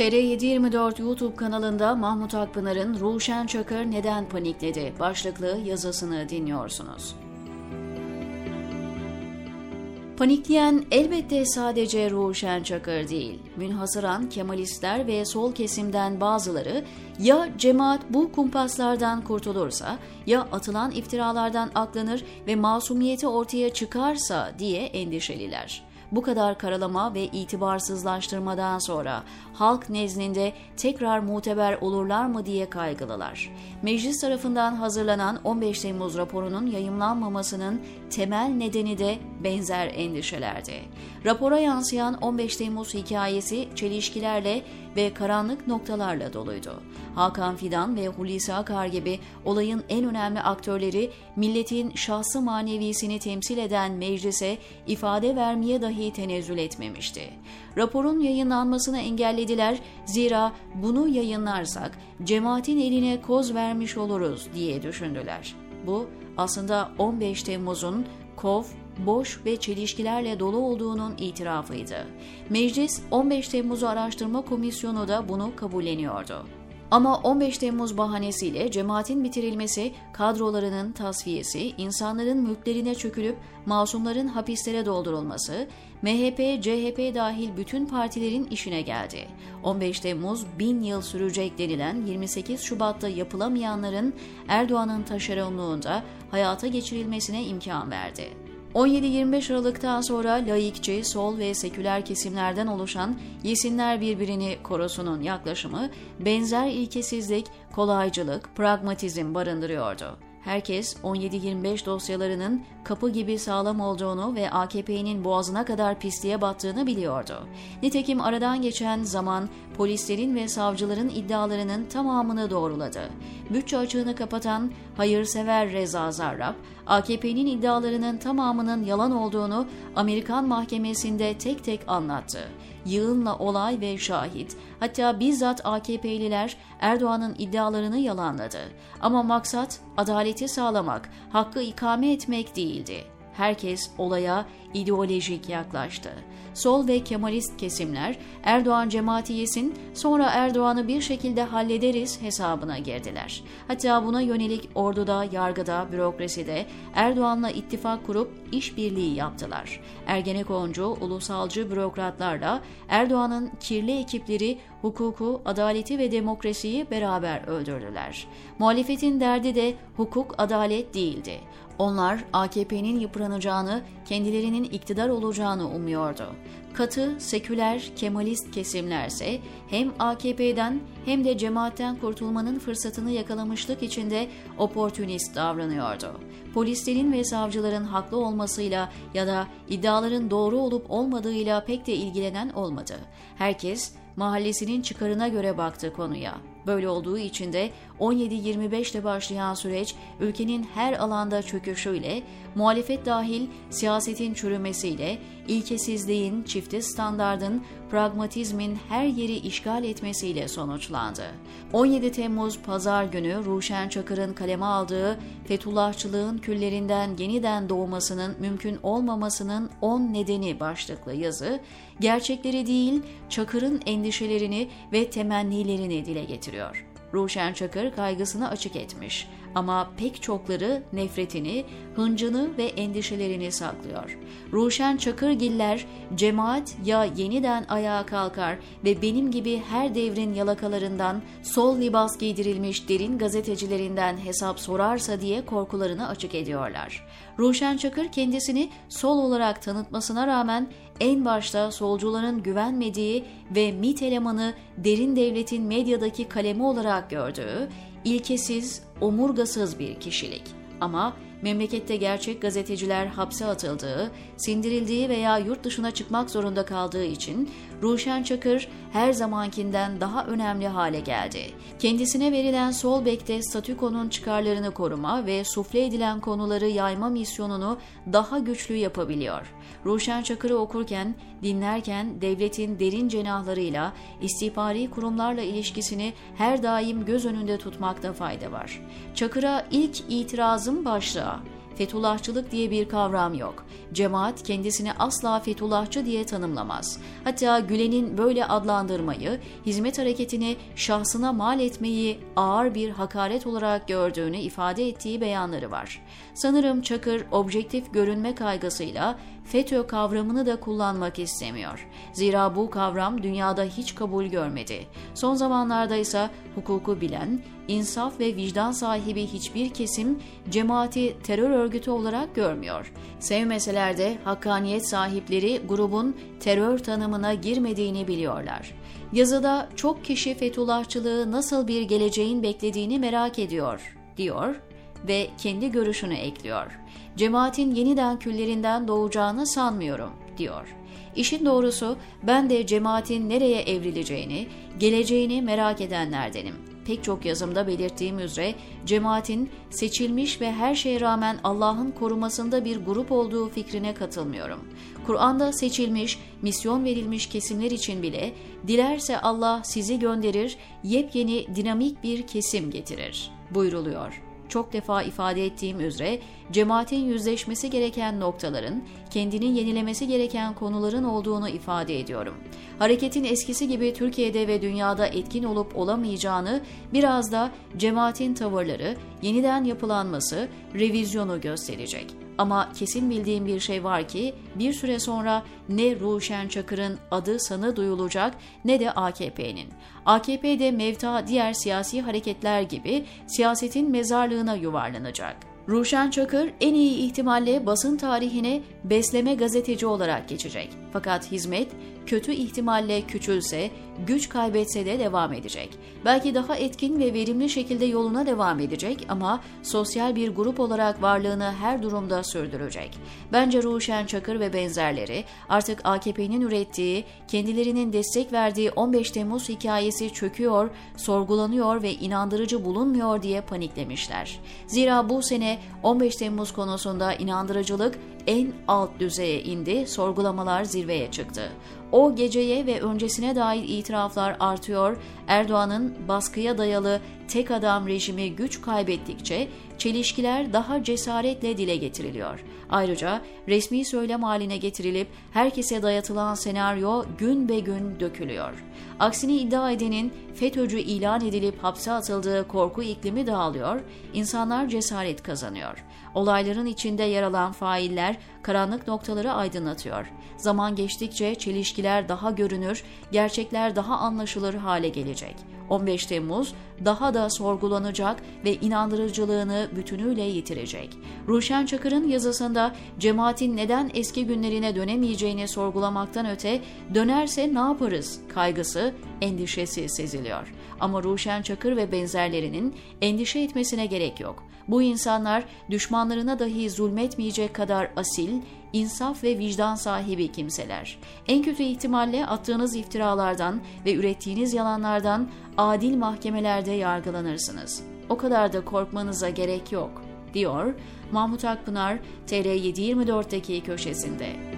TR724 YouTube kanalında Mahmut Akpınar'ın Ruşen Çakır neden panikledi başlıklı yazısını dinliyorsunuz. Panikleyen elbette sadece Ruşen Çakır değil, münhasıran Kemalistler ve sol kesimden bazıları ya cemaat bu kumpaslardan kurtulursa ya atılan iftiralardan aklanır ve masumiyeti ortaya çıkarsa diye endişeliler bu kadar karalama ve itibarsızlaştırmadan sonra halk nezdinde tekrar muteber olurlar mı diye kaygılılar. Meclis tarafından hazırlanan 15 Temmuz raporunun yayımlanmamasının temel nedeni de benzer endişelerdi. Rapora yansıyan 15 Temmuz hikayesi çelişkilerle ve karanlık noktalarla doluydu. Hakan Fidan ve Hulusi Akar gibi olayın en önemli aktörleri milletin şahsı manevisini temsil eden meclise ifade vermeye dahi tenezzül etmemişti. Raporun yayınlanmasını engellediler zira bunu yayınlarsak cemaatin eline koz vermiş oluruz diye düşündüler. Bu aslında 15 Temmuz'un kov, boş ve çelişkilerle dolu olduğunun itirafıydı. Meclis 15 Temmuz'u araştırma komisyonu da bunu kabulleniyordu. Ama 15 Temmuz bahanesiyle cemaatin bitirilmesi, kadrolarının tasfiyesi, insanların mülklerine çökülüp masumların hapislere doldurulması, MHP, CHP dahil bütün partilerin işine geldi. 15 Temmuz bin yıl sürecek denilen 28 Şubat'ta yapılamayanların Erdoğan'ın taşeronluğunda hayata geçirilmesine imkan verdi. 17-25 Aralık'tan sonra laikçi, sol ve seküler kesimlerden oluşan yesinler birbirini korosunun yaklaşımı benzer ilkesizlik, kolaycılık, pragmatizm barındırıyordu. Herkes 17-25 dosyalarının kapı gibi sağlam olduğunu ve AKP'nin boğazına kadar pisliğe battığını biliyordu. Nitekim aradan geçen zaman polislerin ve savcıların iddialarının tamamını doğruladı. Bütçe açığını kapatan hayırsever Reza Zarrab, AKP'nin iddialarının tamamının yalan olduğunu Amerikan mahkemesinde tek tek anlattı. Yığınla olay ve şahit, hatta bizzat AKP'liler Erdoğan'ın iddialarını yalanladı. Ama maksat adaleti sağlamak, hakkı ikame etmek değildi. Herkes olaya ideolojik yaklaştı. Sol ve Kemalist kesimler Erdoğan cemaati yesin sonra Erdoğan'ı bir şekilde hallederiz hesabına girdiler. Hatta buna yönelik orduda, yargıda, bürokraside Erdoğan'la ittifak kurup işbirliği yaptılar. Ergenekoncu, ulusalcı bürokratlarla Erdoğan'ın kirli ekipleri hukuku, adaleti ve demokrasiyi beraber öldürdüler. Muhalefetin derdi de hukuk, adalet değildi. Onlar AKP'nin yıpranacağını, kendilerinin iktidar olacağını umuyordu. Katı, seküler, kemalist kesimlerse hem AKP'den hem de cemaatten kurtulmanın fırsatını yakalamışlık içinde oportunist davranıyordu. Polislerin ve savcıların haklı olmasıyla ya da iddiaların doğru olup olmadığıyla pek de ilgilenen olmadı. Herkes mahallesinin çıkarına göre baktı konuya. Böyle olduğu için de 17-25'te başlayan süreç ülkenin her alanda çöküşüyle, muhalefet dahil siyasetin çürümesiyle, ilkesizliğin, çifte standardın, pragmatizmin her yeri işgal etmesiyle sonuçlandı. 17 Temmuz Pazar günü Ruşen Çakır'ın kaleme aldığı Fethullahçılığın küllerinden yeniden doğmasının mümkün olmamasının 10 nedeni başlıklı yazı, gerçekleri değil Çakır'ın endişelerini ve temennilerini dile getiriyor. Ruşen Çakır kaygısını açık etmiş ama pek çokları nefretini, hıncını ve endişelerini saklıyor. Ruşen Çakırgiller cemaat ya yeniden ayağa kalkar ve benim gibi her devrin yalakalarından sol libas giydirilmiş derin gazetecilerinden hesap sorarsa diye korkularını açık ediyorlar. Ruşen Çakır kendisini sol olarak tanıtmasına rağmen en başta solcuların güvenmediği ve MIT elemanı derin devletin medyadaki kalemi olarak gördüğü ilkesiz, omurgasız bir kişilik. Ama memlekette gerçek gazeteciler hapse atıldığı, sindirildiği veya yurt dışına çıkmak zorunda kaldığı için Ruşen Çakır her zamankinden daha önemli hale geldi. Kendisine verilen sol bekte statükonun çıkarlarını koruma ve sufle edilen konuları yayma misyonunu daha güçlü yapabiliyor. Ruşen Çakır'ı okurken, dinlerken devletin derin cenahlarıyla, istihbari kurumlarla ilişkisini her daim göz önünde tutmakta fayda var. Çakır'a ilk itirazım başlığa Fethullahçılık diye bir kavram yok. Cemaat kendisini asla Fethullahçı diye tanımlamaz. Hatta Gülen'in böyle adlandırmayı, hizmet hareketini şahsına mal etmeyi ağır bir hakaret olarak gördüğünü ifade ettiği beyanları var. Sanırım Çakır objektif görünme kaygısıyla FETÖ kavramını da kullanmak istemiyor. Zira bu kavram dünyada hiç kabul görmedi. Son zamanlarda ise hukuku bilen, insaf ve vicdan sahibi hiçbir kesim cemaati terör örgütü olarak görmüyor. Sevmeseler de hakkaniyet sahipleri grubun terör tanımına girmediğini biliyorlar. Yazıda çok kişi Fethullahçılığı nasıl bir geleceğin beklediğini merak ediyor, diyor ve kendi görüşünü ekliyor. Cemaatin yeniden küllerinden doğacağını sanmıyorum, diyor. İşin doğrusu ben de cemaatin nereye evrileceğini, geleceğini merak edenlerdenim. Pek çok yazımda belirttiğim üzere cemaatin seçilmiş ve her şeye rağmen Allah'ın korumasında bir grup olduğu fikrine katılmıyorum. Kur'an'da seçilmiş, misyon verilmiş kesimler için bile dilerse Allah sizi gönderir, yepyeni dinamik bir kesim getirir buyruluyor çok defa ifade ettiğim üzere cemaatin yüzleşmesi gereken noktaların, kendini yenilemesi gereken konuların olduğunu ifade ediyorum. Hareketin eskisi gibi Türkiye'de ve dünyada etkin olup olamayacağını biraz da cemaatin tavırları, yeniden yapılanması, revizyonu gösterecek. Ama kesin bildiğim bir şey var ki bir süre sonra ne Ruşen Çakır'ın adı sanı duyulacak ne de AKP'nin. AKP de mevta diğer siyasi hareketler gibi siyasetin mezarlığına yuvarlanacak. Ruşen Çakır en iyi ihtimalle basın tarihine besleme gazeteci olarak geçecek. Fakat hizmet kötü ihtimalle küçülse, güç kaybetse de devam edecek. Belki daha etkin ve verimli şekilde yoluna devam edecek ama sosyal bir grup olarak varlığını her durumda sürdürecek. Bence Ruşen Çakır ve benzerleri artık AKP'nin ürettiği, kendilerinin destek verdiği 15 Temmuz hikayesi çöküyor, sorgulanıyor ve inandırıcı bulunmuyor diye paniklemişler. Zira bu sene 15 Temmuz konusunda inandırıcılık en alt düzeye indi, sorgulamalar zirveye çıktı. O geceye ve öncesine dair itiraflar artıyor, Erdoğan'ın baskıya dayalı tek adam rejimi güç kaybettikçe çelişkiler daha cesaretle dile getiriliyor. Ayrıca resmi söylem haline getirilip herkese dayatılan senaryo gün be gün dökülüyor. Aksini iddia edenin FETÖ'cü ilan edilip hapse atıldığı korku iklimi dağılıyor, insanlar cesaret kazanıyor. Olayların içinde yer alan failler karanlık noktaları aydınlatıyor. Zaman geçtikçe çelişkiler daha görünür, gerçekler daha anlaşılır hale gelecek. 15 Temmuz daha da sorgulanacak ve inandırıcılığını bütünüyle yitirecek. Ruşen Çakır'ın yazısında cemaatin neden eski günlerine dönemeyeceğini sorgulamaktan öte dönerse ne yaparız kaygısı, endişesi seziliyor. Ama Ruşen Çakır ve benzerlerinin endişe etmesine gerek yok. Bu insanlar düşmanlarına dahi zulmetmeyecek kadar asil, insaf ve vicdan sahibi kimseler. En kötü ihtimalle attığınız iftiralardan ve ürettiğiniz yalanlardan adil mahkemelerde yargılanırsınız. O kadar da korkmanıza gerek yok, diyor Mahmut Akpınar TR724'deki köşesinde.